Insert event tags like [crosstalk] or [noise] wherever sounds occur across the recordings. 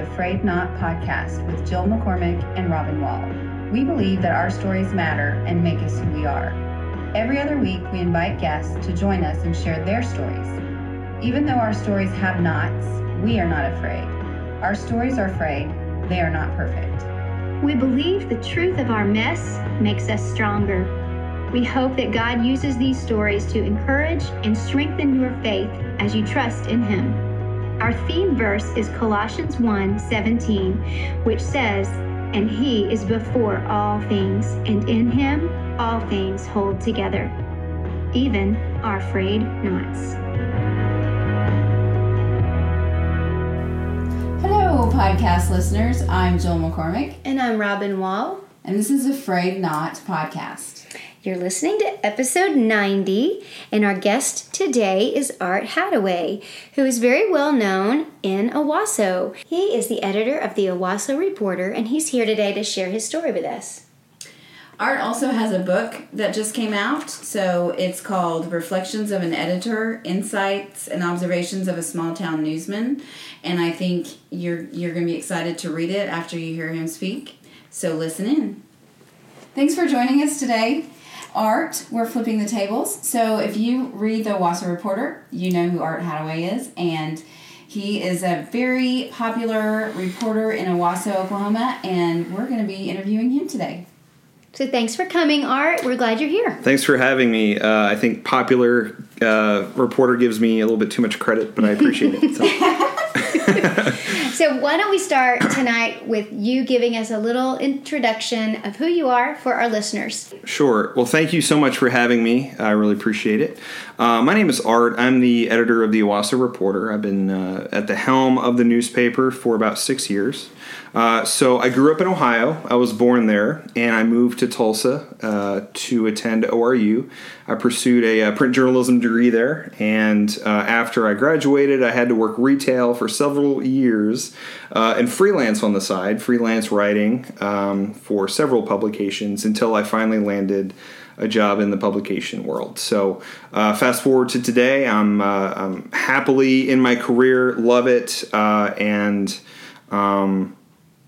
A Frayed Knot podcast with Jill McCormick and Robin Wall. We believe that our stories matter and make us who we are. Every other week, we invite guests to join us and share their stories. Even though our stories have knots, we are not afraid. Our stories are afraid, they are not perfect. We believe the truth of our mess makes us stronger. We hope that God uses these stories to encourage and strengthen your faith as you trust in Him. Our theme verse is Colossians 1 17, which says, And He is before all things, and in Him all things hold together, even our frayed knots. Hello, podcast listeners. I'm Jill McCormick, And I'm Robin Wall. and this is A Frayed Knot podcast. You're listening to episode 90, and our guest today is Art Haddaway, who is very well known in Owasso. He is the editor of the Owasso Reporter, and he's here today to share his story with us. Art also has a book that just came out. So it's called Reflections of an Editor Insights and Observations of a Small Town Newsman. And I think you're, you're going to be excited to read it after you hear him speak. So listen in. Thanks for joining us today. Art, we're flipping the tables. So if you read the Owasso Reporter, you know who Art Haddaway is. And he is a very popular reporter in Owasso, Oklahoma. And we're going to be interviewing him today. So thanks for coming, Art. We're glad you're here. Thanks for having me. Uh, I think popular uh, reporter gives me a little bit too much credit, but I appreciate it. So. [laughs] So why don't we start [coughs] tonight with you giving us a little introduction of who you are for our listeners? Sure. Well, thank you so much for having me. I really appreciate it. Uh, my name is Art. I'm the editor of the Owasso Reporter. I've been uh, at the helm of the newspaper for about six years. Uh, so I grew up in Ohio. I was born there, and I moved to Tulsa uh, to attend ORU. I pursued a, uh print journalism degree there, and uh, after I graduated, I had to work retail for several years and freelance on the side, freelance writing um, for several publications until I finally landed a job in the publication world. So, uh, fast forward to today, I'm, uh, I'm happily in my career, love it, uh, and um,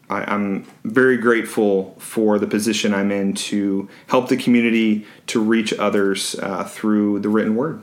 I, I'm very grateful for the position I'm in to help the community to reach others uh, through the written word.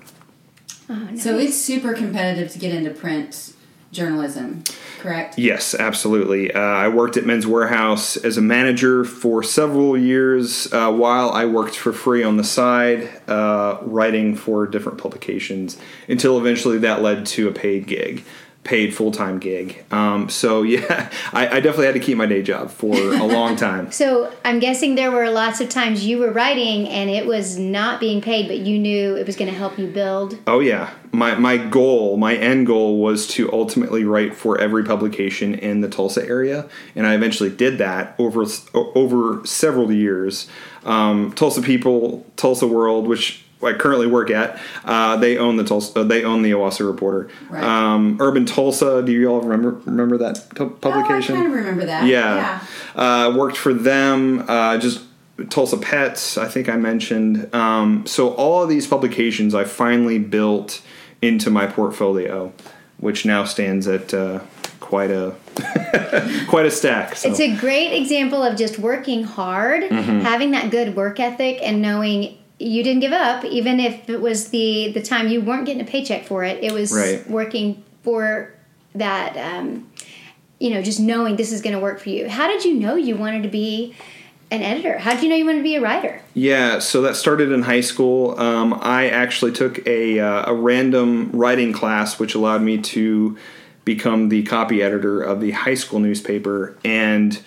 So it's super competitive to get into print journalism, correct? Yes, absolutely. Uh, I worked at Men's Wearhouse as a manager for several years uh, while I worked for free on the side, uh, writing for different publications until eventually that led to a paid gig. Paid full time gig. Um, so, [laughs] yeah, I, I definitely had to keep my day job for a long time. [laughs] So I'm guessing there were lots of times you were writing and it was not being paid, but you knew it was going to help you build. Oh yeah, my my goal, my end goal was to ultimately write for every publication in the Tulsa area, and I eventually did that over over several years. Um, Tulsa People, Tulsa World, which I currently work at, uh, they own the Tulsa, uh, they own the Owasso Reporter. Right. Um, Urban Tulsa, do you all remember remember that t- publication? Oh, I kind of remember that. Yeah. Uh, worked for them. Uh, just Tulsa Pets, I think I mentioned. Um, so all of these publications I finally built into my portfolio, which now stands at uh, quite a [laughs] quite a stack. So. It's a great example of just working hard, Mm-hmm. having that good work ethic, and knowing you didn't give up, even if it was the the time you weren't getting a paycheck for it. It was Right. working for that. Um, you know, just knowing this is going to work for you. How did you know you wanted to be an editor? How did you know you wanted to be a writer? Yeah, so that started in high school. Um, I actually took a, uh, a random writing class, which allowed me to become the copy editor of the high school newspaper. And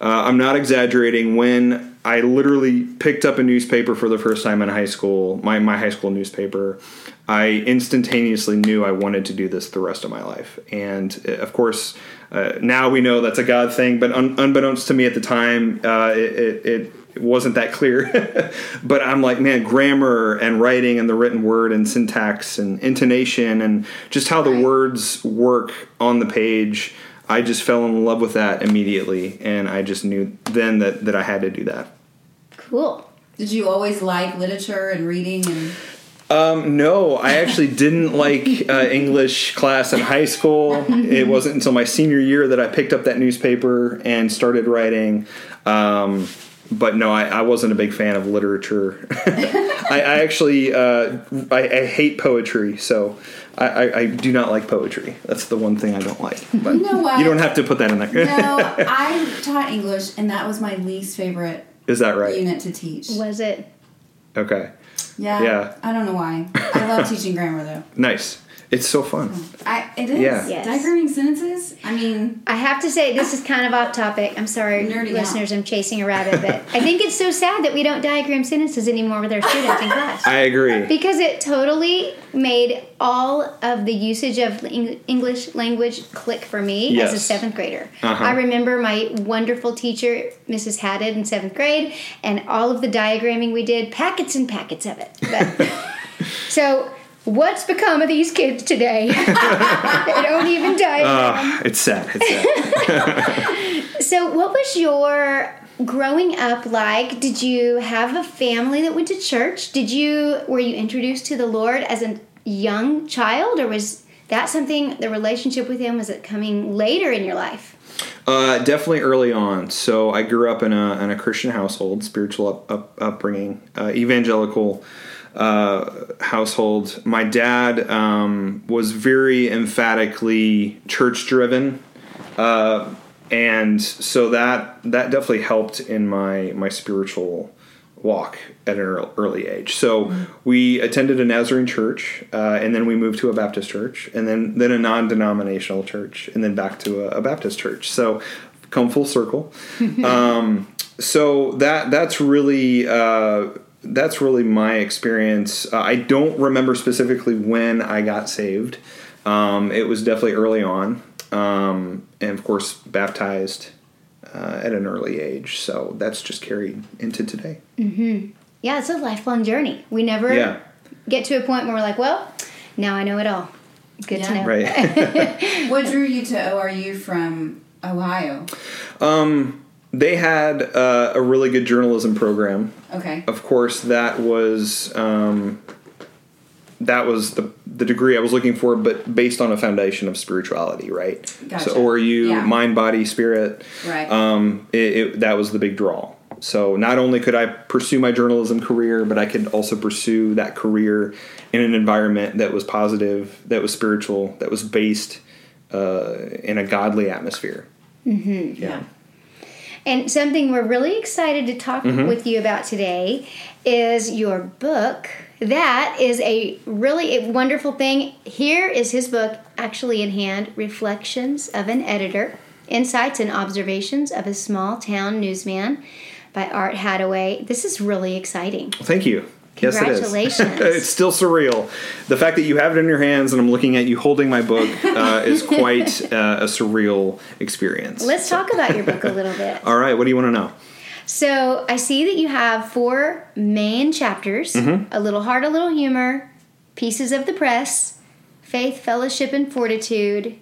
uh, I'm not exaggerating, when I literally picked up a newspaper for the first time in high school, my, my high school newspaper, I instantaneously knew I wanted to do this the rest of my life. And uh, of course, uh, now we know that's a God thing, but un- unbeknownst to me at the time, uh, it, it, it it wasn't that clear. [laughs] but I'm like, man, grammar and writing and the written word and syntax and intonation and just how the words work on the page. I just fell in love with that immediately, and I just knew then that, that I had to do that. Cool. Did you always like literature and reading and Um, no, I actually didn't like uh, English class in high school. [laughs] It wasn't until my senior year that I picked up that newspaper and started writing. Um, but no, I, I, wasn't a big fan of literature. [laughs] I, I, actually uh, I, I, hate poetry, so I, I, do not like poetry. That's the one thing I don't like. [laughs] But you know what? You don't have to put that in there. no, [laughs] I taught English, and that was my least favorite. Is that right? Unit to teach. Was it? Okay. Yeah. Yeah. I don't know why. I love teaching grammar though. Nice. It's so fun. I, it is. Yeah. Yes. Diagramming sentences. I mean, I have to say this is kind of off topic. I'm sorry, listeners. Out. I'm chasing a rabbit, but I think it's so sad that we don't diagram sentences anymore with our students in class. I agree because it totally made all of the usage of English language click for me yes. as a seventh grader. Uh-huh. I remember my wonderful teacher, Mrs. Haddad, in seventh grade, and all of the diagramming we did, packets and packets of it. But, [laughs] so What's become of these kids today? [laughs] they don't even diagram. Uh, it's sad. It's sad. [laughs] so, what was your growing up like? Did you have a family that went to church? Did you were you introduced to the Lord as a young child, or was that something the relationship with Him was it coming later in your life? Uh, definitely early on. So I grew up in a in a Christian household, spiritual up, up, upbringing, uh, evangelical uh, household. My dad um, was very emphatically church driven, uh, and so that that definitely helped in my my spiritual walk at an early age. So mm-hmm. we attended a Nazarene church, uh, and then we moved to a Baptist church, and then then a non denominational church, and then back to a, a Baptist church. So come full circle. [laughs] um, so that that's really uh, that's really my experience. Uh, I don't remember specifically when I got saved. Um, it was definitely early on, um, and of course, baptized uh, at an early age. So that's just carried into today. Mm-hmm. Yeah, it's a lifelong journey. We never yeah. get to a point where we're like, well, now I know it all. Good yeah. to know. Right. [laughs] what drew you to ORU from Ohio? Um, they had uh, a really good journalism program. Okay. Of course, that was um, that was the the degree I was looking for, but based on a foundation of spirituality, right? Gotcha. So, or you yeah. mind, body, spirit. Right. Um, it, it, that was the big draw. So not only could I pursue my journalism career, but I could also pursue that career in an environment that was positive, that was spiritual, that was based uh, in a godly atmosphere. Mm-hmm. yeah. yeah. And something we're really excited to talk mm-hmm. with you about today is your book. That is a really a wonderful thing. Here is his book, actually in hand Reflections of an Editor Insights and Observations of a Small Town Newsman by Art Haddaway. This is really exciting. Thank you. Congratulations. Yes, it is. [laughs] it's still surreal. The fact that you have it in your hands and I'm looking at you holding my book uh, is [laughs] quite uh, a surreal experience. Let's so. talk about your book a [laughs] little bit. All right, what do you want to know? So, I see that you have four main chapters mm-hmm. A Little Heart, a Little Humor, Pieces of the Press, Faith, Fellowship, and Fortitude,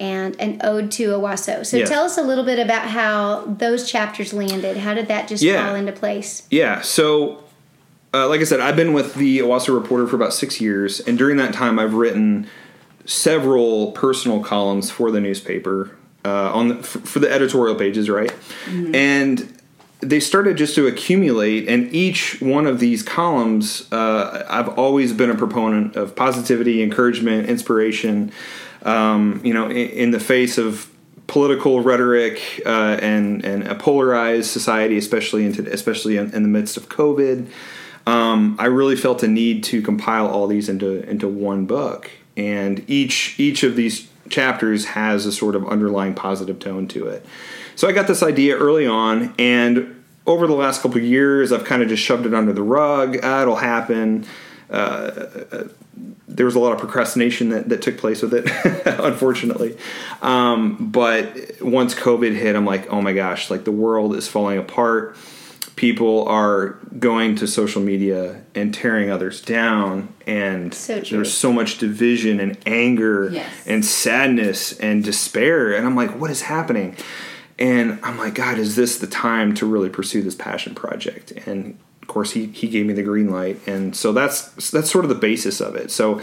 and an ode to Owasso. So yes. tell us a little bit about how those chapters landed. How did that just yeah. fall into place? Yeah. So uh, like I said, I've been with the Owasso Reporter for about six years, and during that time, I've written several personal columns for the newspaper uh, on the, f- for the editorial pages, right? Mm-hmm. And they started just to accumulate, and each one of these columns, uh, I've always been a proponent of positivity, encouragement, inspiration. Um, you know, in, in, the face of political rhetoric uh, and and a polarized society, especially into especially in, in the midst of COVID um, I really felt a need to compile all these into into one book, and each each of these chapters has a sort of underlying positive tone to it. So I got this idea early on, and over the last couple years, I've kind of just shoved it under the rug. Ah, it'll happen. Uh, uh, there was a lot of procrastination that, that took place with it, [laughs] unfortunately. Um, but once COVID hit, I'm like, oh my gosh, like the world is falling apart people are going to social media and tearing others down and so there's so much division and anger yes. and sadness and despair and i'm like what is happening and i'm like god is this the time to really pursue this passion project and of course, he he gave me the green light, and so that's that's sort of the basis of it. So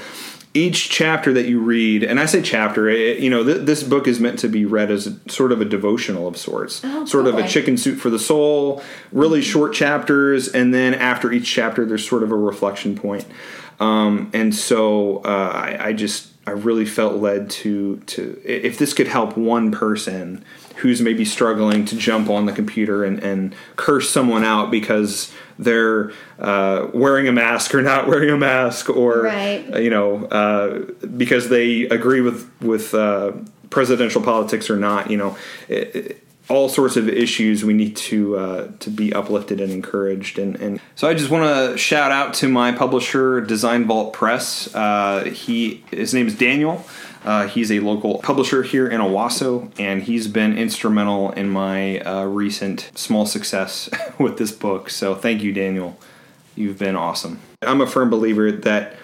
each chapter that you read, and I say chapter, it, you know, th- this book is meant to be read as a, sort of a devotional of sorts, Oh, sort of a chicken soup for the soul, really short chapters, and then after each chapter, there's sort of a reflection point. Um, and so uh, I, I just I really felt led to to if this could help one person who's maybe struggling to jump on the computer and, and curse someone out because they're uh, wearing a mask or not [laughs] wearing a mask or Right. uh, you know uh, because they agree with with uh, presidential politics or not you know it, it- all sorts of issues we need to uh, to be uplifted and encouraged. And, and so I just want to shout out to my publisher Design Vault Press. Uh, he his name is Daniel. Uh, he's a local publisher here in Owasso and he's been instrumental in my uh, recent small success [laughs] with this book. So thank you Daniel. You've been awesome. I'm a firm believer that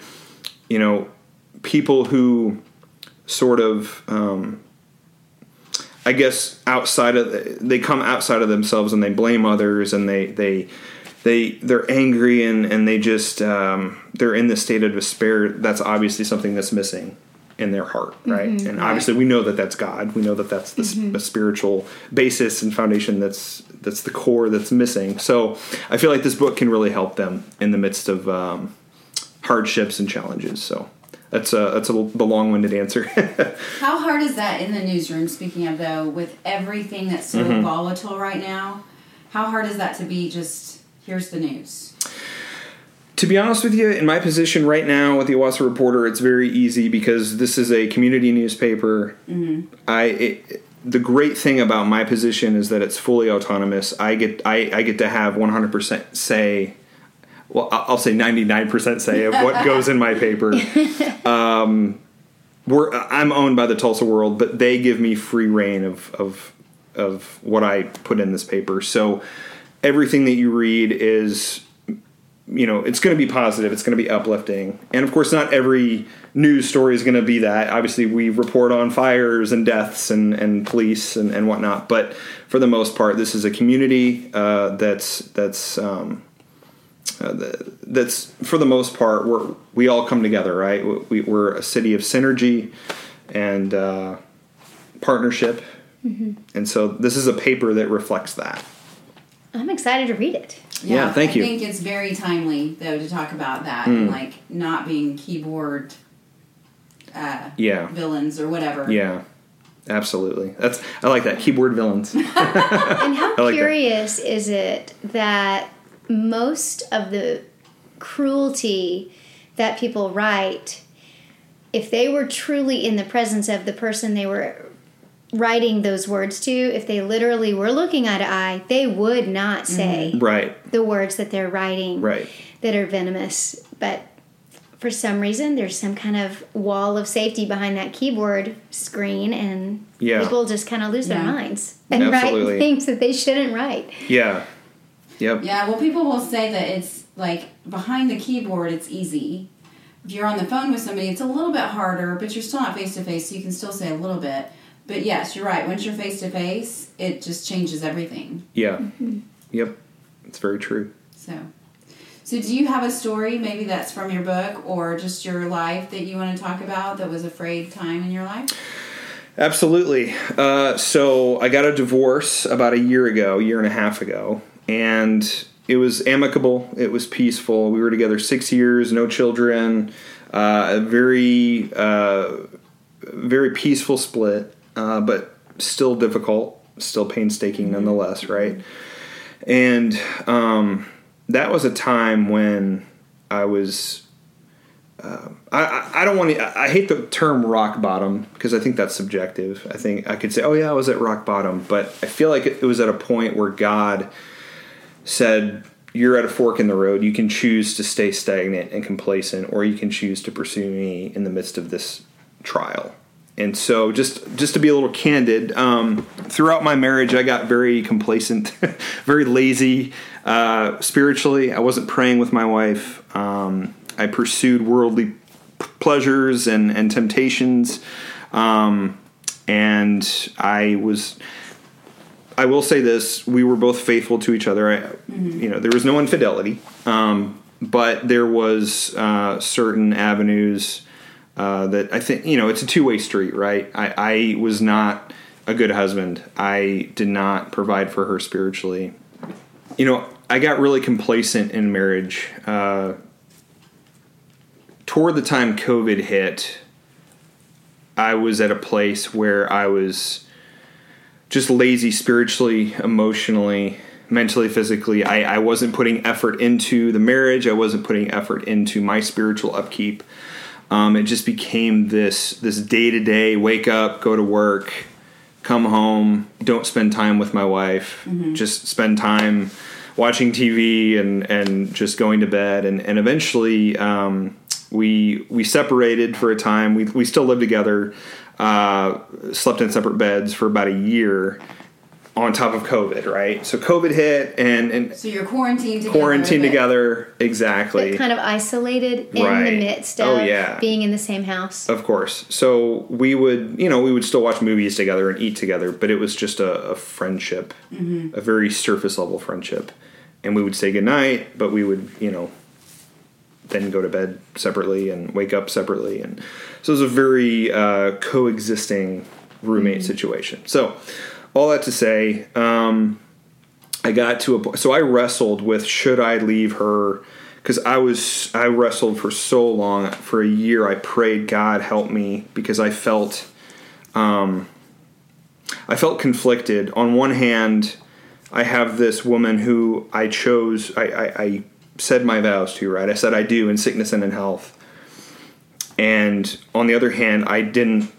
you know people who sort of um, I guess outside of they come outside of themselves and they blame others and they they they they're angry and and they just um, they're in this state of despair. That's obviously something that's missing in their heart, right? and obviously we know that that's God. We know that that's the, the spiritual basis and foundation that's that's the core that's missing. So I feel like this book can really help them in the midst of um, hardships and challenges. So. That's a that's a, the long-winded answer. [laughs] How hard is that in the newsroom? Speaking of though, with everything that's so Mm-hmm. volatile right now, how hard is that to be just here's the news? To be honest with you, in my position right now with the Owasso Reporter, it's very easy because this is a community newspaper. I it, the great thing about my position is that it's fully autonomous. I get I, I get to have 100% say. Well, I'll say 99% say of what [laughs] goes in my paper. Um, we're I'm owned by the Tulsa World, but they give me free reign of of of what I put in this paper. So everything that you read is you know it's going to be positive it's going to be uplifting and of course not every news story is going to be that obviously we report on fires and deaths and, and police and, and whatnot but for the most part this is a community uh, that's that's um, that's for the most part we're we all come together right we, we're a city of synergy and uh, partnership and so this is a paper that reflects that I'm excited to read it. Yeah, thank I you. I think it's very timely though to talk about that Hmm. and like not being keyboard uh, yeah villains or whatever. Yeah, absolutely. That's I like that keyboard villains. [laughs] And how [laughs] like curious is it that most of the cruelty that people write, if they were truly in the presence of the person they were writing those words to, if they literally were looking eye to eye, they would not mm-hmm. say right, the words that they're writing right. that are venomous. But for some reason, there's some kind of wall of safety behind that keyboard screen, and Yeah. people just kind of lose their minds and Absolutely. write things that they shouldn't write. Yeah, yep. Yeah, well, people will say that it's like behind the keyboard, it's easy. If you're on the phone with somebody, it's a little bit harder, but you're still not face to face, so you can still say a little bit. But yes, you're right. Once you're face to face, it just changes everything. Yeah, yep. It's very true. So, so do you have a story, maybe that's from your book or just your life that you want to talk about that was a frayed time in your life? Absolutely. Uh, so I got a divorce about a year ago, year and a half ago, and it was amicable. It was peaceful. We were together six years, no children. Uh, a very, uh, very peaceful split, uh, but still difficult, still painstaking nonetheless, right? And um, that was a time when I was I, I- I don't want to. I hate the term rock bottom because I think that's subjective. I think I could say, "Oh yeah, I was at rock bottom," but I feel like it, it was at a point where God said, "You're at a fork in the road. You can choose to stay stagnant and complacent, or you can choose to pursue me in the midst of this trial." And so, just just to be a little candid, um, throughout my marriage, I got very complacent, [laughs] very lazy uh, spiritually. I wasn't praying with my wife. Um, I pursued worldly pleasures and and temptations, um, and I was I will say this: we were both faithful to each other. I, You know, there was no infidelity, um, but there was uh, certain avenues uh, that I think you know it's a two way street, right? I, I was not a good husband. I did not provide for her spiritually. You know, I got really complacent in marriage. Uh, toward the time COVID hit, I was at a place where I was just lazy spiritually, emotionally, mentally, physically. I, I wasn't putting effort into the marriage. I wasn't putting effort into my spiritual upkeep. Um, it just became this this day to day wake up, go to work, come home, don't spend time with my wife, just spend time watching TV and and just going to bed. And and eventually um, we we separated for a time. We we still live together, uh, slept in separate beds for about a year. On top of COVID, right? So COVID hit, and and So you're quarantined together. quarantined together exactly. But kind of isolated in Right. the midst of Oh, yeah. being in the same house. Of course. So we would, you know, we would still watch movies together and eat together, but it was just a, a friendship, a very surface level friendship. And we would say goodnight, but we would, you know, then go to bed separately and wake up separately. And so it was a very uh, coexisting roommate situation. So, all that to say, um, I got to a point. So I wrestled with should I leave her because I was I wrestled for so long for a year. I prayed God help me because I felt um, I felt conflicted. On one hand, I have this woman who I chose. I, I, I said my vows to. Right, I said I do in sickness and in health. And on the other hand, I didn't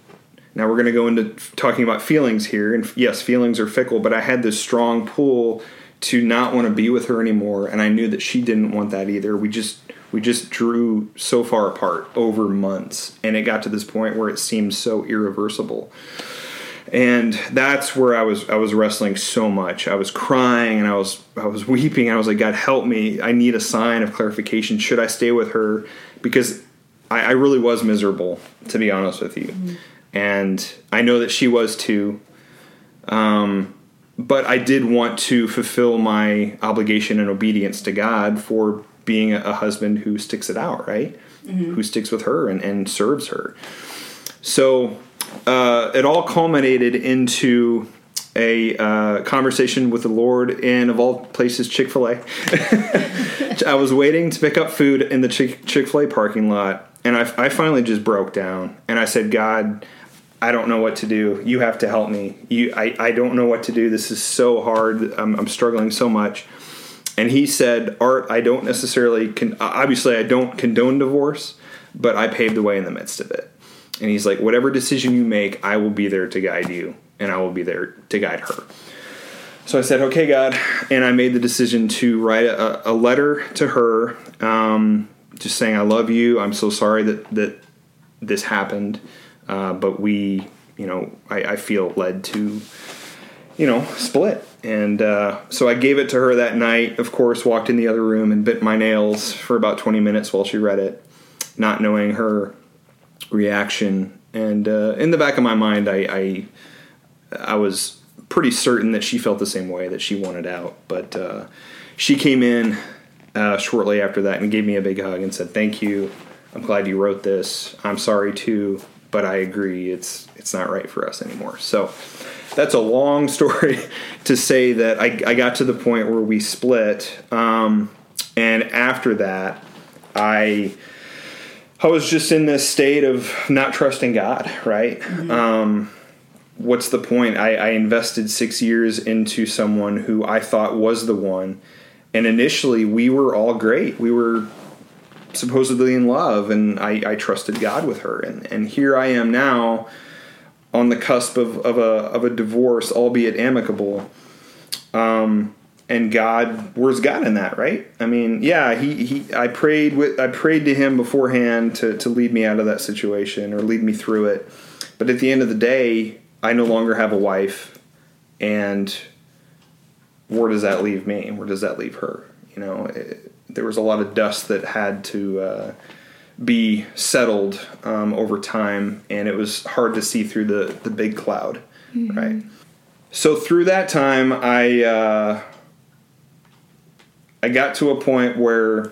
now we're going to go into talking about feelings here, and yes, feelings are fickle. But I had this strong pull to not want to be with her anymore, and I knew that she didn't want that either. We just we just drew so far apart over months, and it got to this point where it seemed so irreversible. And that's where I was I was wrestling so much. I was crying and I was I was weeping. I was like, God help me! I need a sign of clarification. Should I stay with her? Because I, I really was miserable, to be honest with you and I know that she was too. Um, but I did want to fulfill my obligation and obedience to God for being a, a husband who sticks it out, right? Who sticks with her and, and serves her. So uh, it all culminated into a uh, conversation with the Lord in, of all places, Chick fil A. [laughs] I was waiting to pick up food in the Chick fil A parking lot, and I, I finally just broke down. And I said, God, I don't know what to do. You have to help me. You, I, I don't know what to do. This is so hard. I'm, I'm struggling so much. And he said, Art, I don't necessarily, con- obviously, I don't condone divorce, but I paved the way in the midst of it. And he's like, whatever decision you make, I will be there to guide you, and I will be there to guide her. So I said, okay, God. And I made the decision to write a, a letter to her, um, just saying, I love you. I'm so sorry that, that this happened. Uh, but we, you know, I, I feel led to, you know, split. And uh, so I gave it to her that night. Of course, walked in the other room and bit my nails for about 20 minutes while she read it, not knowing her reaction. And uh, in the back of my mind, I, I, I was pretty certain that she felt the same way that she wanted out. But uh, she came in uh, shortly after that and gave me a big hug and said, "Thank you. I'm glad you wrote this. I'm sorry too, but I agree. It's it's not right for us anymore." So that's a long [laughs] story to say that I, I got to the point where we split, um, and after that, I. I was just in this state of not trusting God, right? Um, what's the point? I, I invested six years into someone who I thought was the one, and initially we were all great. We were supposedly in love, and I, I trusted God with her, and and here I am now on the cusp of, of a of a divorce, albeit amicable. Um, and God, where's God in that, right? I mean, yeah, he, he I prayed with I prayed to him beforehand to to lead me out of that situation or lead me through it. But at the end of the day, I no longer have a wife, and where does that leave me? Where does that leave her? You know, it, there was a lot of dust that had to uh, be settled um, over time, and it was hard to see through the the big cloud, right? so through that time, I uh, I got to a point where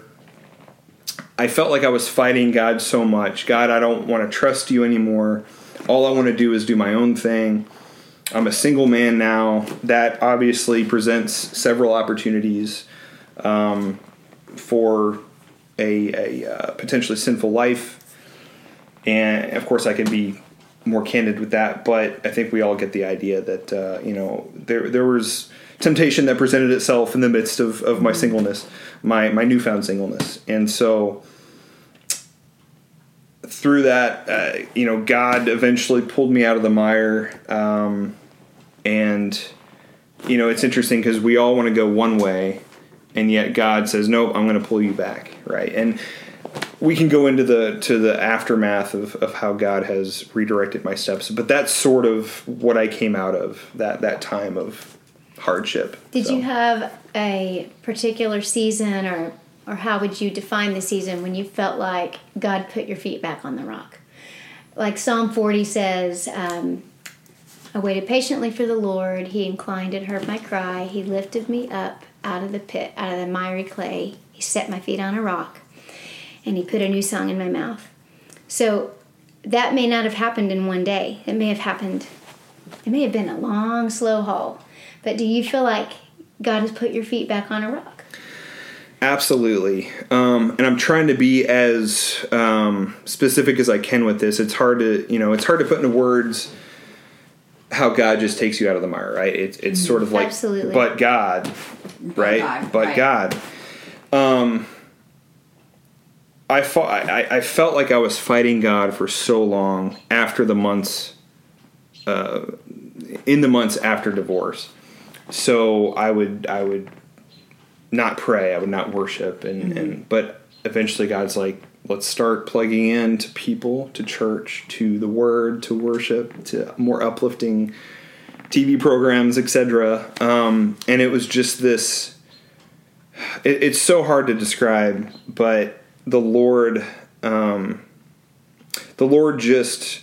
I felt like I was fighting God so much. God, I don't want to trust you anymore. All I want to do is do my own thing. I'm a single man now. That obviously presents several opportunities um, for a, a uh, potentially sinful life. And of course, I can be more candid with that, but I think we all get the idea that uh, you know there there was temptation that presented itself in the midst of, of my singleness, my my newfound singleness, and so through that, uh, you know, God eventually pulled me out of the mire, um, and you know it's interesting because we all want to go one way, and yet God says, "Nope, I'm going to pull you back." Right, and we can go into the to the aftermath of, of how God has redirected my steps, but that's sort of what I came out of that that time of hardship. Did So, you have a particular season, or or how would you define the season when you felt like God put your feet back on the rock? Like Psalm forty says, um, "I waited patiently for the Lord; He inclined and heard my cry. He lifted me up out of the pit, out of the miry clay. He set my feet on a rock, and He put a new song in my mouth." So that may not have happened in one day. It may have happened. It may have been a long, slow haul. But do you feel like God has put your feet back on a rock? Absolutely. Um, and I'm trying to be as um, specific as I can with this. It's hard to, you know, it's hard to put into words how God just takes you out of the mire, right? It's it's sort of like, Absolutely. but God, right? God, but right. God. Um, I fought. I, I felt like I was fighting God for so long after the months, uh, in the months after divorce. So I would I would not pray. I would not worship, and, and but eventually God's like, let's start plugging in to people, to church, to the Word, to worship, to more uplifting TV programs, etc. Um, and it was just this. It, it's so hard to describe, but the Lord, um, the Lord just.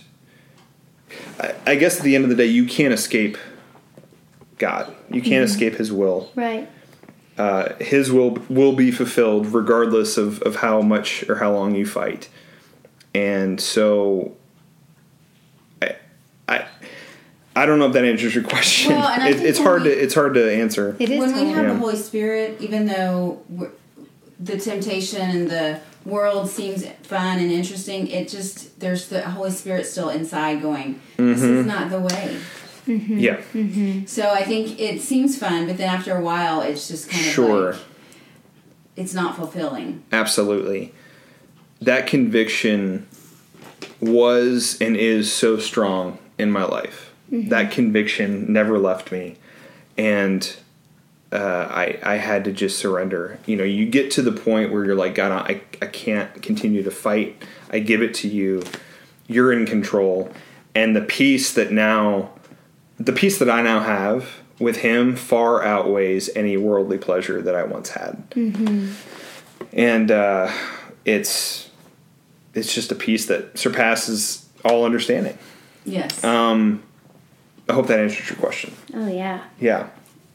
I, I guess at the end of the day, you can't escape God. You can't escape His will Right. uh, his will will be fulfilled regardless of, of how much or how long you fight. And so I I, I don't know if that answers your [laughs] question. Well, it, it's hard we- to it's hard to answer. It is when we have Yeah. the Holy Spirit, even though we're, the temptation and the world seems fun and interesting, it just there's the Holy Spirit still inside going. This Mm-hmm. is not the way. Mm-hmm. Yeah, mm-hmm. So I think it seems fun, but then after a while, it's just kind of Sure. like it's not fulfilling. absolutely. That conviction was and is so strong in my life. Mm-hmm. That conviction never left me, and uh, I I had to just surrender. You know, you get to the point where you're like, God, I I can't continue to fight. I give it to you. You're in control, and the peace that now, the peace that I now have with Him far outweighs any worldly pleasure that I once had. And uh, it's it's just a peace that surpasses all understanding. Yes. Um, I hope that answers your question. Oh yeah. Yeah.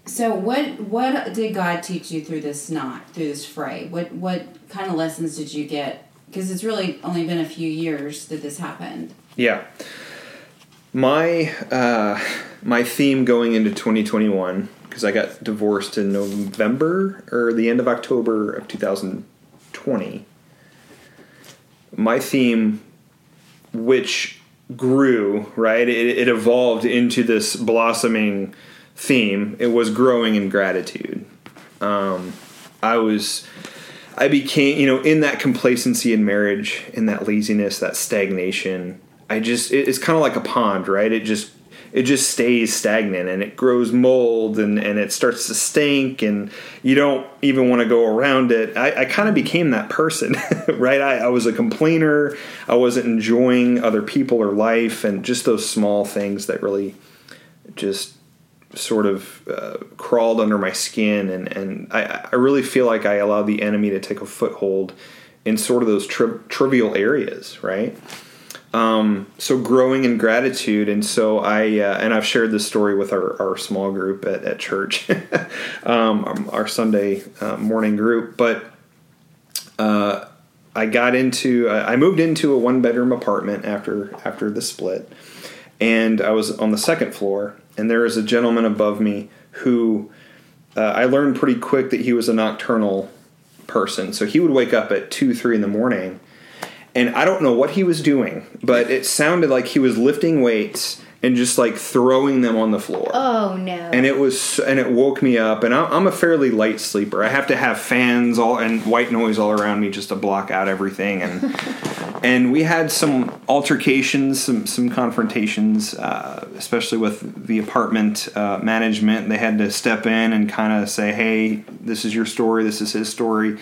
so what what did God teach you through this knot, through this fray? What what kind of lessons did you get? Because it's really only been a few years that this happened. Yeah. My uh, my theme going into 2021 because I got divorced in November or the end of October of 2020. My theme, which grew right, it, it evolved into this blossoming theme. It was growing in gratitude. Um, I was I became, you know, in that complacency in marriage, in that laziness, that stagnation. I just, it, it's kind of like a pond, right? It just, it just stays stagnant and it grows mold and, and it starts to stink and you don't even want to go around it. I, I kind of became that person, [laughs] right? I, I was a complainer. I wasn't enjoying other people or life and just those small things that really just sort of uh, crawled under my skin, and and I, I really feel like I allowed the enemy to take a foothold in sort of those tri- trivial areas, right? Um, so growing in gratitude, and so I uh, and I've shared this story with our, our small group at, at church, [laughs] um, our Sunday uh, morning group. But uh, I got into I moved into a one bedroom apartment after after the split, and I was on the second floor, and there was a gentleman above me who uh, I learned pretty quick that he was a nocturnal person. So he would wake up at two three in the morning and I don't know what he was doing, but it sounded like he was lifting weights and just like throwing them on the floor. Oh no! And it was, and it woke me up. And I'm a fairly light sleeper. I have to have fans all and white noise all around me just to block out everything. And [laughs] and we had some altercations, some some confrontations, uh, especially with the apartment uh, management. They had to step in and kind of say, "Hey, this is your story. This is his story."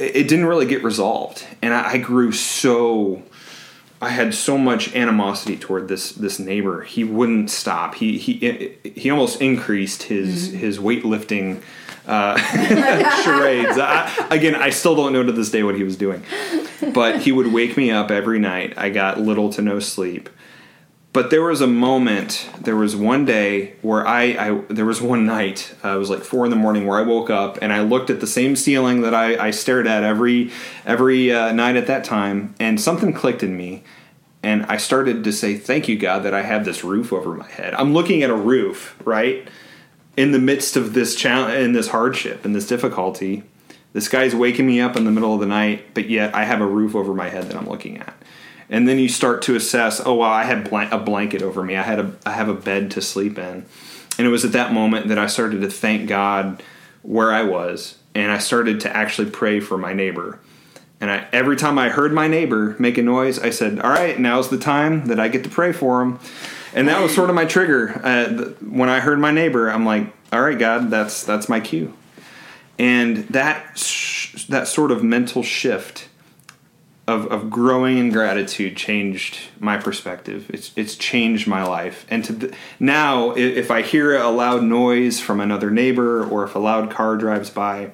It didn't really get resolved, and I, I grew so. I had so much animosity toward this this neighbor. He wouldn't stop. He he he almost increased his mm-hmm. his weightlifting uh, [laughs] charades. I, again, I still don't know to this day what he was doing, but he would wake me up every night. I got little to no sleep, but there was a moment there was one day where I, I there was one night uh, it was like four in the morning where i woke up and i looked at the same ceiling that i, I stared at every every uh, night at that time and something clicked in me and i started to say thank you god that i have this roof over my head. I'm looking at a roof right in the midst of this challenge in this hardship and this difficulty. This guy's waking me up in the middle of the night but yet i have a roof over my head that i'm looking at and then you start to assess oh wow i had a blanket over me. I had a i have a bed to sleep in. And it was at that moment that i started to thank god where i was and i started to actually pray for my neighbor. And I, every time i heard my neighbor make a noise i said all right now's the time that i get to pray for him. And that was sort of my trigger. Uh, when i heard my neighbor i'm like all right god that's that's my cue. And that that sort of mental shift of, of growing in gratitude changed my perspective. It's it's changed my life. And to th- now, if I hear a loud noise from another neighbor or if a loud car drives by,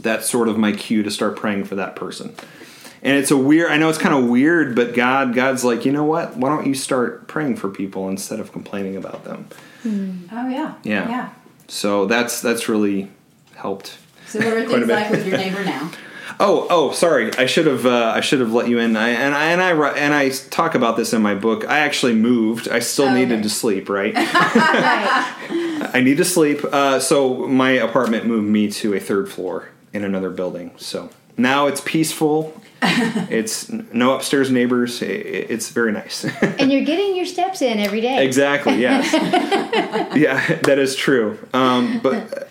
that's sort of my cue to start praying for that person. And it's a weird. I know it's kind of weird, but God, God's like, you know what? Why don't you start praying for people instead of complaining about them? Mm. Oh yeah. Yeah. Yeah. So that's that's really helped. So what are things like with your neighbor now? [laughs] Oh, oh, sorry. I should have. Uh, I should have let you in. I, and I and I and I talk about this in my book. I actually moved. I still oh, needed okay. to sleep. Right. [laughs] right. [laughs] I need to sleep. Uh, so my apartment moved me to a third floor in another building. So now it's peaceful. [laughs] it's no upstairs neighbors. It's very nice. and you're getting your steps in every day. Exactly. Yes. yeah, that is true. Um, but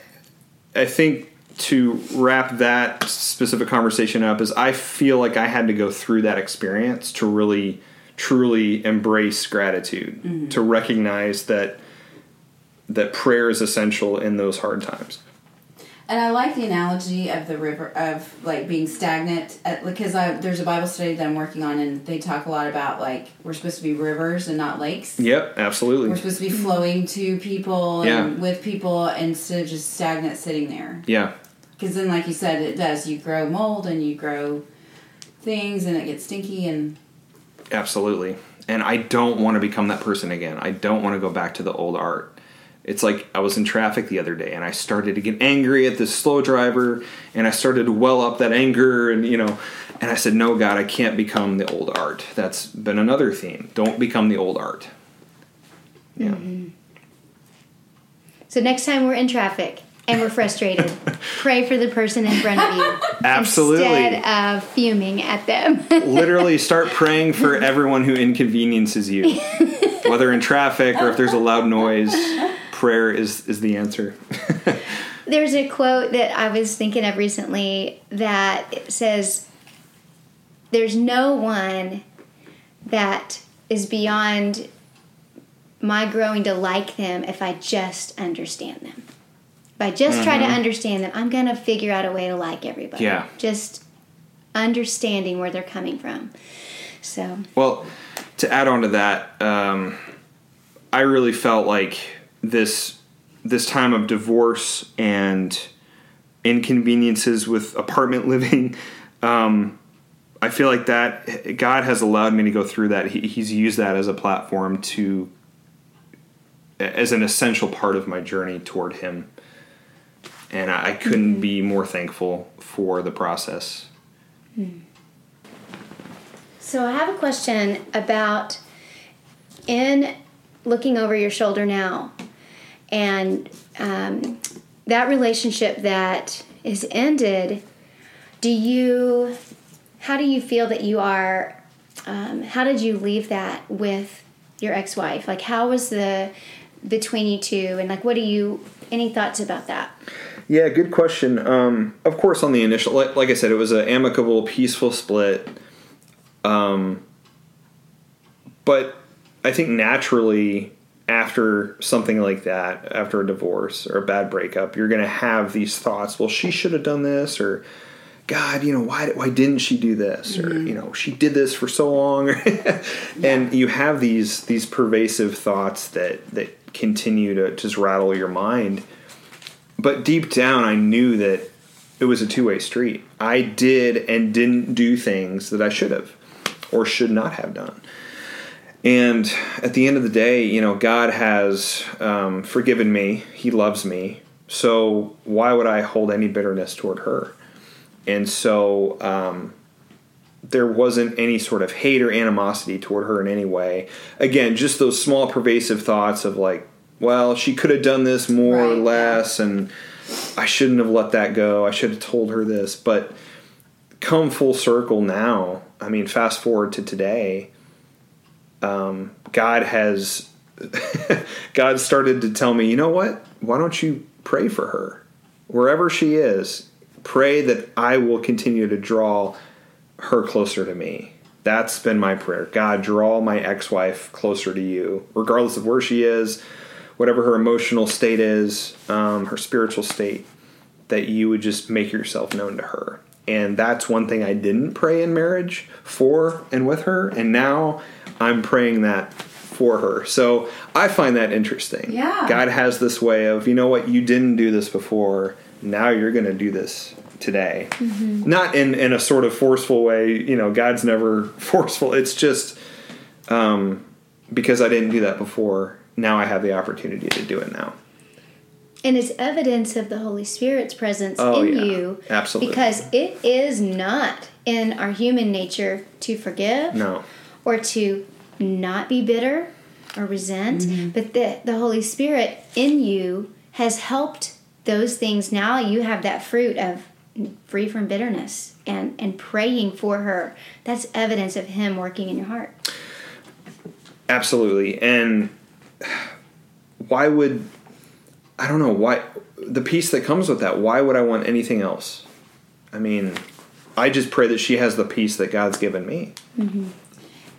I think to wrap that specific conversation up is I feel like I had to go through that experience to really truly embrace gratitude, mm-hmm. to recognize that that prayer is essential in those hard times. And I like the analogy of the river of like being stagnant because I, there's a Bible study that I'm working on and they talk a lot about like we're supposed to be rivers and not lakes. Yep, absolutely. We're supposed to be flowing to people yeah. and with people instead of just stagnant sitting there. Yeah. Because then, like you said, it does. You grow mold and you grow things, and it gets stinky and. Absolutely, and I don't want to become that person again. I don't want to go back to the old art. It's like I was in traffic the other day and I started to get angry at this slow driver and I started to well up that anger and you know and I said no God I can't become the old art. That's been another theme. Don't become the old art. Yeah. Mm-hmm. So next time we're in traffic, and we're frustrated, [laughs] pray for the person in front of you. Absolutely. Instead of fuming at them. [laughs] Literally start praying for everyone who inconveniences you. [laughs] Whether in traffic or if there's a loud noise, prayer is, is the answer. [laughs] there's a quote that I was thinking of recently that says, There's no one that is beyond my growing to like them if I just understand them. If I just mm-hmm. trying to understand them, I'm going to figure out a way to like everybody. Yeah. Just understanding where they're coming from. So. Well, to add on to that, um, I really felt like this this time of divorce and inconveniences with apartment [laughs] living. Um, I feel like that God has allowed me to go through that. He, he's used that as a platform to, as an essential part of my journey toward Him. And I, I couldn't Mm-hmm. be more thankful for the process. So I have a question about in looking over your shoulder now, and um, that relationship that is ended. Do you? How do you feel that you are? Um, how did you leave that with your ex-wife? Like, how was the between you two, and like, what do you? Any thoughts about that? Yeah, good question. Um, of course, on the initial, like, like I said, it was an amicable, peaceful split. Um, but I think naturally, after something like that, after a divorce or a bad breakup, you're going to have these thoughts. Well, she should have done this, or God, you know, why why didn't she do this, or mm-hmm. you know, she did this for so long, [laughs] and you have these these pervasive thoughts that that continue to just rattle your mind. But deep down i knew that it was a two-way street. I did and didn't do things that i should have or should not have done and at the end of the day you know god has um, forgiven me. He loves me. So why would i hold any bitterness toward her? And so um, there wasn't any sort of hate or animosity toward her in any way. Again just those small pervasive thoughts of like well she could have done this more or Right, yeah. less and i shouldn't have let that go. I should have told her this. But come full circle now i mean fast forward to today um, god has [laughs] god started to tell me you know what why don't you pray for her wherever she is pray that i will continue to draw her closer to me. That's been my prayer. God, draw my ex wife closer to you, regardless of where she is, whatever her emotional state is, um, her spiritual state, that you would just make yourself known to her. And that's one thing I didn't pray in marriage for and with her. And now I'm praying that for her. So I find that interesting. Yeah. God has this way of, you know what, you didn't do this before. Now you're going to do this today. Not in, in a sort of forceful way. You know, God's never [laughs] forceful. It's just um, because I didn't do that before. Now I have the opportunity to do it now. And it's evidence of the Holy Spirit's presence Oh, in yeah. you. Absolutely. Because it is not in our human nature to forgive No. Or to not be bitter or resent, Mm-hmm. but the, the Holy Spirit in you has helped those things. Now you have that fruit of free from bitterness and, and praying for her. That's evidence of Him working in your heart. Absolutely. And why would I don't know why the peace that comes with that, why would I want anything else? I mean, I just pray that she has the peace that God's given me.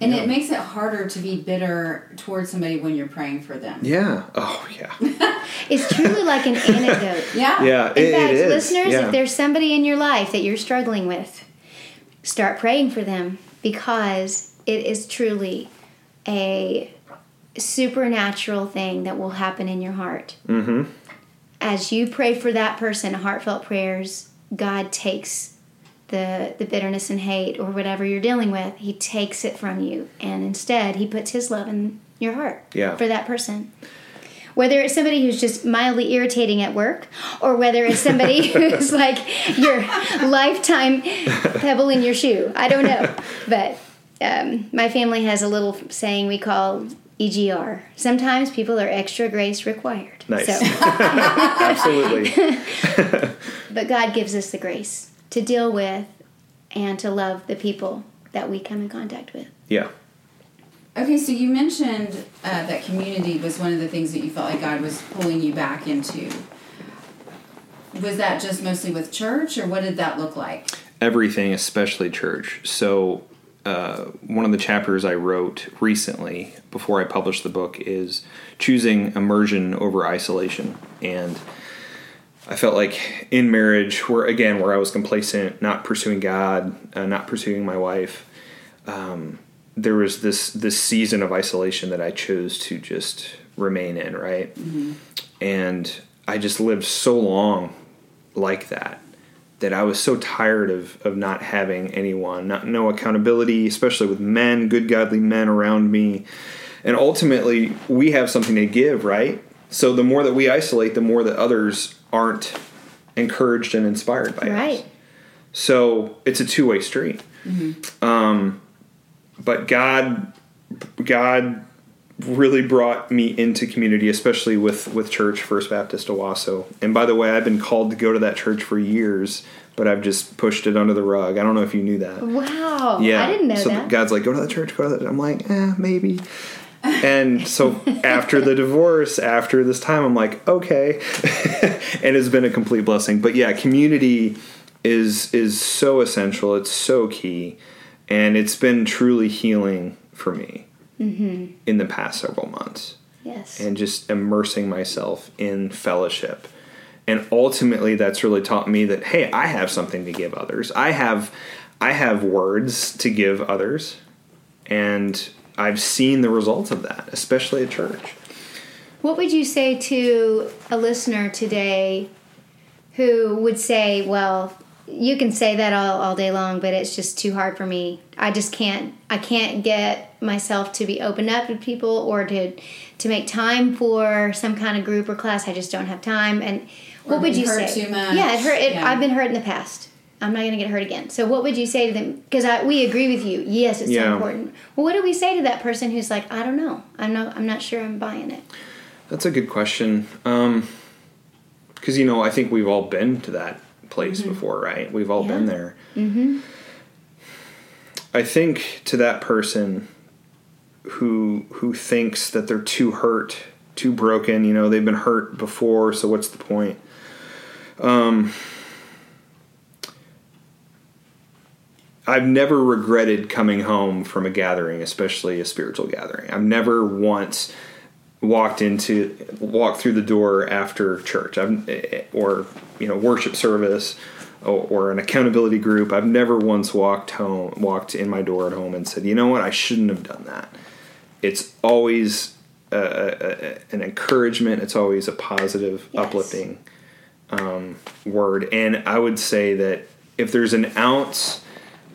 And it makes it harder to be bitter towards somebody when you're praying for them. Yeah. Oh, yeah. [laughs] It's truly like an antidote. [laughs] Yeah. Yeah, In it, fact, it is. listeners, yeah. if there's somebody in your life that you're struggling with, start praying for them because it is truly a supernatural thing that will happen in your heart. Mm-hmm. As you pray for that person, heartfelt prayers, God takes the the bitterness and hate or whatever you're dealing with. He takes it from you, and instead, He puts His love in your heart Yeah. for that person whether it's somebody who's just mildly irritating at work or whether it's somebody [laughs] who's like your lifetime pebble in your shoe i don't know but um, my family has a little saying we call egr sometimes people are extra grace required Nice. so, [laughs] Absolutely. [laughs] but god gives us the grace to deal with and to love the people that we come in contact with Yeah. Okay, so you mentioned uh, that community was one of the things that you felt like God was pulling you back into. Was that just mostly with church, or what did that look like? Everything, especially church. So, uh, one of the chapters I wrote recently before I published the book is choosing immersion over isolation. And I felt like in marriage, where again, where I was complacent, not pursuing God, uh, not pursuing my wife, um, there was this this season of isolation that I chose to just remain in, right? And I just lived so long like that that I was so tired of of not having anyone, not no accountability, especially with men, good godly men around me. And ultimately, we have something to give, right? So the more that we isolate, the more that others aren't encouraged and inspired by us. Right. So it's a two way street. Um, but God, God really brought me into community, especially with with Church First Baptist Owasso. And by the way, I've been called to go to that church for years, but I've just pushed it under the rug. I don't know if you knew that. Wow. Yeah. I didn't know so that. God's like, go to that church, go to that. I'm like, eh, maybe. And so after the divorce, after this time, I'm like, okay. [laughs] and it's been a complete blessing. But yeah, community is is so essential. It's so key, and it's been truly healing for me Mm-hmm. in the past several months yes. and just immersing myself in fellowship. And ultimately that's really taught me that hey, I have something to give others. I have I have words to give others and I've seen the results of that, especially at church. What would you say to a listener today who would say, well, you can say that all, all day long, but it's just too hard for me. I just can't I can't get myself to be open up to people or to to make time for some kind of group or class. I just don't have time. And what would you hurt say? too much. Yeah, it hurt. It, Yeah. I've been hurt in the past. I'm not going to get hurt again. So what would you say to them? Because we agree with you. Yes, it's so important. Well, what do we say to that person who's like, I don't know. I'm not. I'm not sure. I'm buying it. That's a good question. Um because you know, I think we've all been to that place before, right? We've all been there. Mm-hmm. I think to that person who who thinks that they're too hurt, too broken, you know, they've been hurt before, so what's the point? Um I've never regretted coming home from a gathering, especially a spiritual gathering. I've never once walked into walked through the door after church. I've, or you know worship service or, or an accountability group. I've never once walked home walked in my door at home and said you know what? I shouldn't have done that. It's always a, a, a- an encouragement. It's always a positive Yes. uplifting um, word. And i would say that if there's an ounce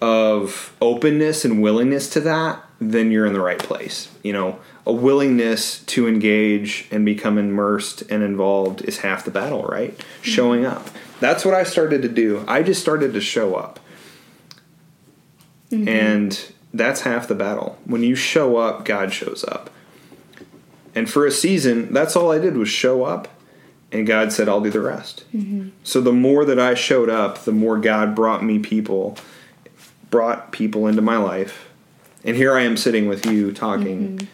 of openness and willingness to that, then you're in the right place. You know, a willingness to engage and become immersed and involved is half the battle, right? Mm-hmm. Showing up. That's what I started to do. I just started to show up. Mm-hmm. And that's half the battle. When you show up, God shows up. And for a season, that's all I did was show up, and God said, I'll do the rest. Mm-hmm. So the more that I showed up, the more God brought me people, brought people into my life. And here I am sitting with you talking mm-hmm.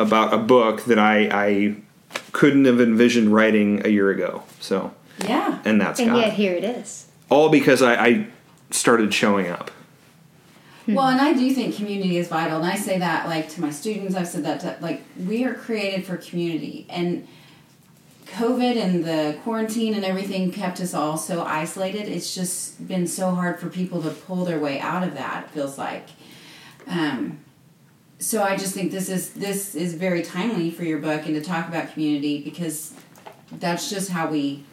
about a book that I, I couldn't have envisioned writing a year ago. So, Yeah. and that's And God. yet here it is. All because I, I started showing up. Hmm. Hmm. Well, and I do think community is vital, and I say that like to my students. I've said that to like we are created for community, and COVID and the quarantine and everything kept us all so isolated. It's just been so hard for people to pull their way out of that. It feels like. Um, so I just think this is this is very timely for your book and to talk about community because that's just how we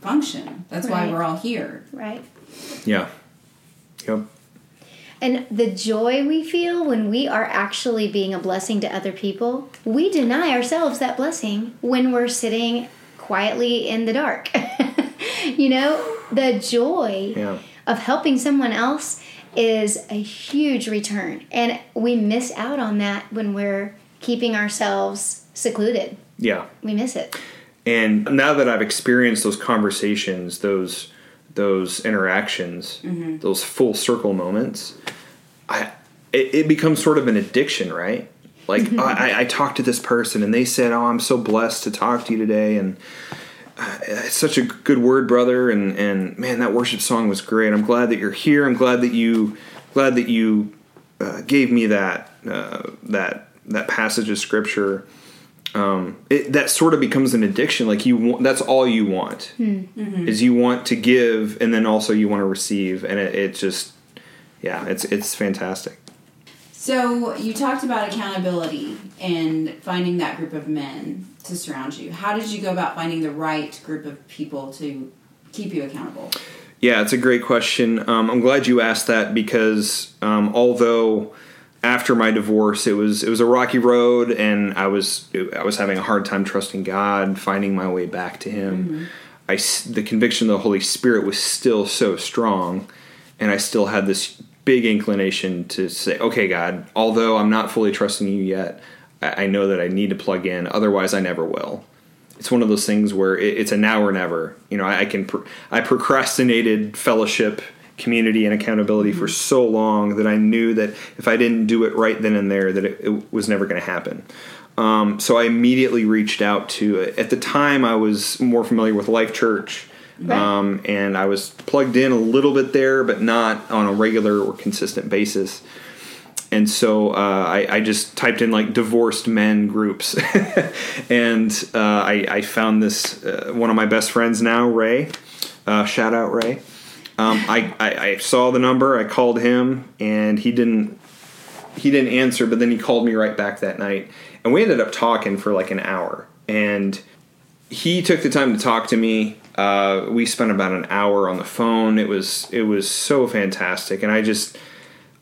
function. That's why we're all here. Right. Yeah. Yep. And the joy we feel when we are actually being a blessing to other people, we deny ourselves that blessing when we're sitting quietly in the dark. [laughs] you know, the joy Yeah. of helping someone else is a huge return. And we miss out on that when we're keeping ourselves secluded. Yeah. We miss it. And now that I've experienced those conversations, those those interactions, those full circle moments, I it, it becomes sort of an addiction, right? Like I, I- I talked to this person and they said, "Oh, I'm so blessed to talk to you today," and uh, it's such a good word, brother. And and man, that worship song was great. I'm glad that you're here. I'm glad that you glad that you uh, gave me that uh, that that passage of scripture um, it, that sort of becomes an addiction. Like you, want, that's all you want is you want to give, and then also you want to receive, and it, it just, yeah, it's it's fantastic. So you talked about accountability and finding that group of men to surround you. How did you go about finding the right group of people to keep you accountable? Yeah, it's a great question. Um, I'm glad you asked that because um, although after my divorce it was it was a rocky road and I was I was having a hard time trusting God, finding my way back to Him. Mm-hmm. I s the conviction of the Holy Spirit was still so strong, and I still had this big inclination to say, "Okay, God, although I'm not fully trusting you yet, I, I know that I need to plug in. Otherwise, I never will." it's one of those things where it, it's a now or never. You know, I, I can pr- I procrastinated fellowship, community, and accountability for so long that I knew that if I didn't do it right then and there, that it, it was never going to happen. Um, so I immediately reached out to. At the time, I was more familiar with Life Church. Right. Um, and I was plugged in a little bit there, but not on a regular or consistent basis and so uh, I, I, just typed in like divorced men groups [laughs] and uh, I, I, found this uh, one of my best friends now ray uh, shout out ray um, I, I, saw the number i called him and he didn't he didn't answer but then he called me right back that night. And we ended up talking for like an hour. And he took the time to talk to me. Uh, we spent about an hour on the phone. It was it was so fantastic. And i just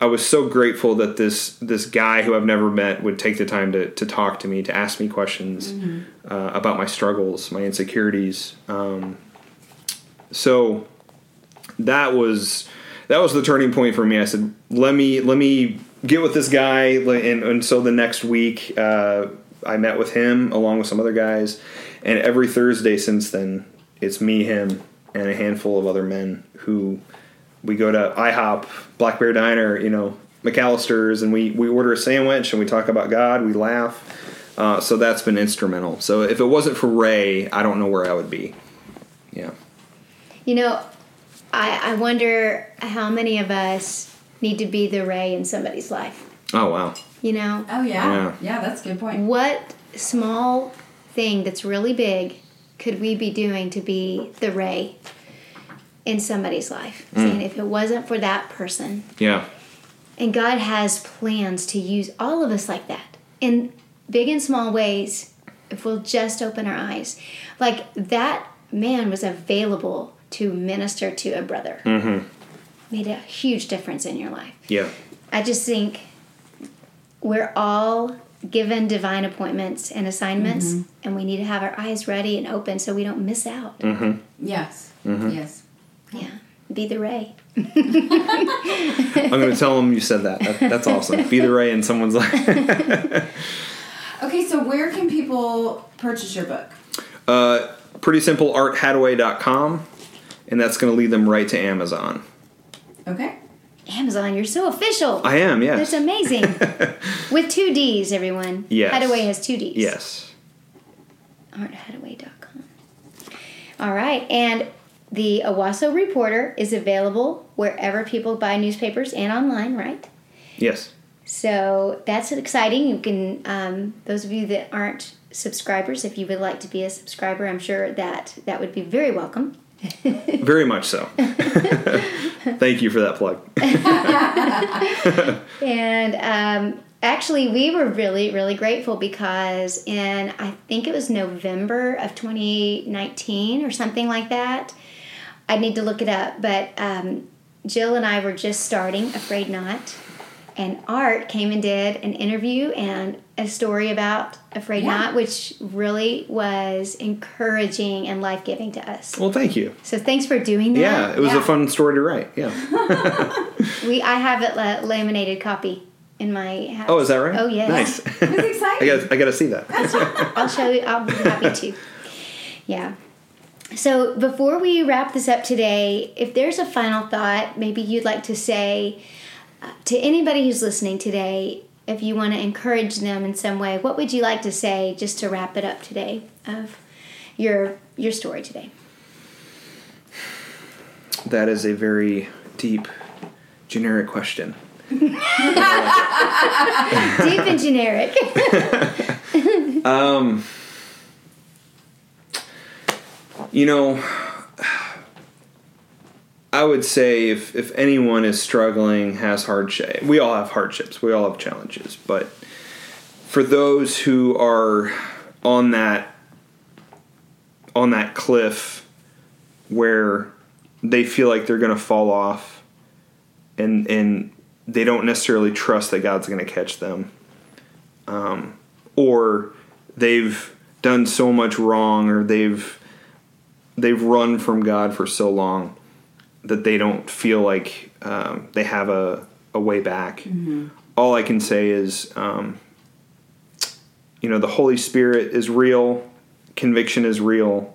I was so grateful that this this guy who I've never met would take the time to, to talk to me, to ask me questions mm-hmm. uh, about my struggles, my insecurities. Um, so that was that was the turning point for me. I said, "Let me let me get with this guy." And, and so the next week, uh, I met with him along with some other guys, and every Thursday since then, it's me, him, and a handful of other men who we go to IHOP, Black Bear Diner, you know, McAlister's, and we, we order a sandwich and we talk about God, we laugh. Uh, so that's been instrumental. So if it wasn't for Ray, I don't know where I would be. Yeah. You know, I, I wonder how many of us need to be the Ray in somebody's life. Oh, wow. You know? Oh, yeah. Yeah, yeah that's a good point. What small thing that's really big could we be doing to be the Ray in somebody's life. Mm. Saying if it wasn't for that person. Yeah. And God has plans to use all of us like that in big and small ways if we'll just open our eyes. Like that man was available to minister to a brother. Mm-hmm. Made a huge difference in your life. Yeah. I just think we're all given divine appointments and assignments, mm-hmm. and we need to have our eyes ready and open so we don't miss out. Mm-hmm. Yes. Mm-hmm. Yes. Yeah, be the ray. I'm going to tell them you said that. that. That's awesome. Be the ray in someone's life. [laughs] okay, so where can people purchase your book? Uh, pretty simple, arthaddaway.com, and that's going to lead them right to Amazon. Okay. Amazon, you're so official. I am, yes. That's amazing. [laughs] With two D's, everyone. Yes. Haddaway has two D's. Yes. Arthaddaway.com. All right, and the Owasso Reporter is available wherever people buy newspapers and online, right? Yes. So that's exciting. You can, um, those of you that aren't subscribers, if you would like to be a subscriber, I'm sure that that would be very welcome. [laughs] very much so. [laughs] Thank you for that plug. [laughs] and um, actually, we were really, really grateful because in, I think it was November of 2019 or something like that, I need to look it up, but um, Jill and I were just starting A Frayed Knot, and Art came and did an interview and a story about A Frayed yeah. Knot, which really was encouraging and life giving to us. Well, thank you. So thanks for doing that. Yeah, it was yeah. a fun story to write. Yeah. [laughs] we I have it la- laminated copy in my house. Oh, is that right? Oh, yeah. Nice. [laughs] It's exciting. [laughs] I got I got to see that. I'll show you. I'll be happy to. Yeah. So, before we wrap this up today, if there's a final thought, maybe you'd like to say uh, to anybody who's listening today, if you want to encourage them in some way, what would you like to say just to wrap it up today of your your story today? That is a very deep, generic question. [laughs] deep and generic. [laughs] um you know, I would say if, if anyone is struggling, has hardship, we all have hardships, we all have challenges, but for those who are on that on that cliff where they feel like they're going to fall off and and they don't necessarily trust that God's going to catch them. Um, or they've done so much wrong or they've they've run from God for so long that they don't feel like um, they have a, a way back. Mm-hmm. All I can say is, um, you know, the Holy Spirit is real, conviction is real,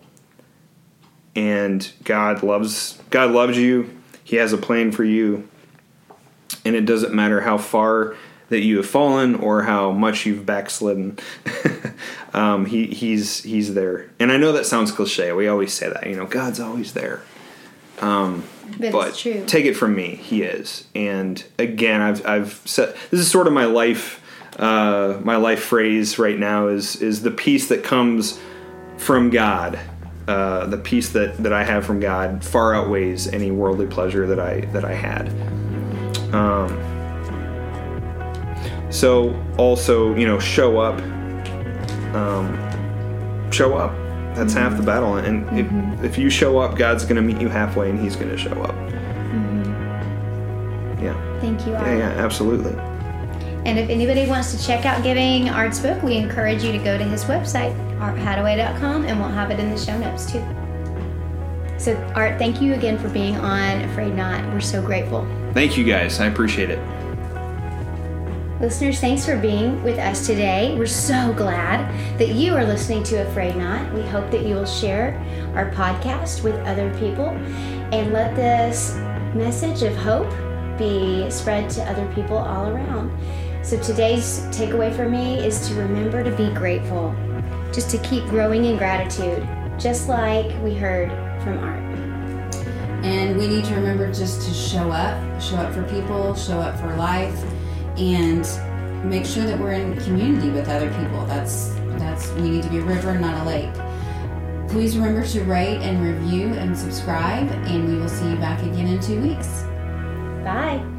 and God loves God loves you. He has a plan for you, and it doesn't matter how far that you have fallen or how much you've backslidden. [laughs] um, he, he's he's there, and I know that sounds cliche. We always say that, you know, God's always there. Um, but, but take it from me, He is. And again, I've I've said this is sort of my life uh, my life phrase right now is is the peace that comes from God. Uh, the peace that, that I have from God far outweighs any worldly pleasure that I that I had. Um, so also, you know, show up. Um, show up. That's half the battle. And mm-hmm. if, if you show up, God's going to meet you halfway, and He's going to show up. Mm-hmm. Yeah. Thank you. Art. Yeah, yeah, absolutely. And if anybody wants to check out Giving Art's book, we encourage you to go to his website, arthaddaway.com, and we'll have it in the show notes too. So, Art, thank you again for being on A Frayed Knot. We're so grateful. Thank you guys. I appreciate it. Listeners, thanks for being with us today. We're so glad that you are listening to A Frayed Knot. We hope that you will share our podcast with other people and let this message of hope be spread to other people all around. So today's takeaway for me is to remember to be grateful, just to keep growing in gratitude, just like we heard from Art. And we need to remember just to show up, show up for people, show up for life and make sure that we're in community with other people. That's that's we need to be a river, not a lake. Please remember to rate and review and subscribe, and we will see you back again in two weeks. Bye.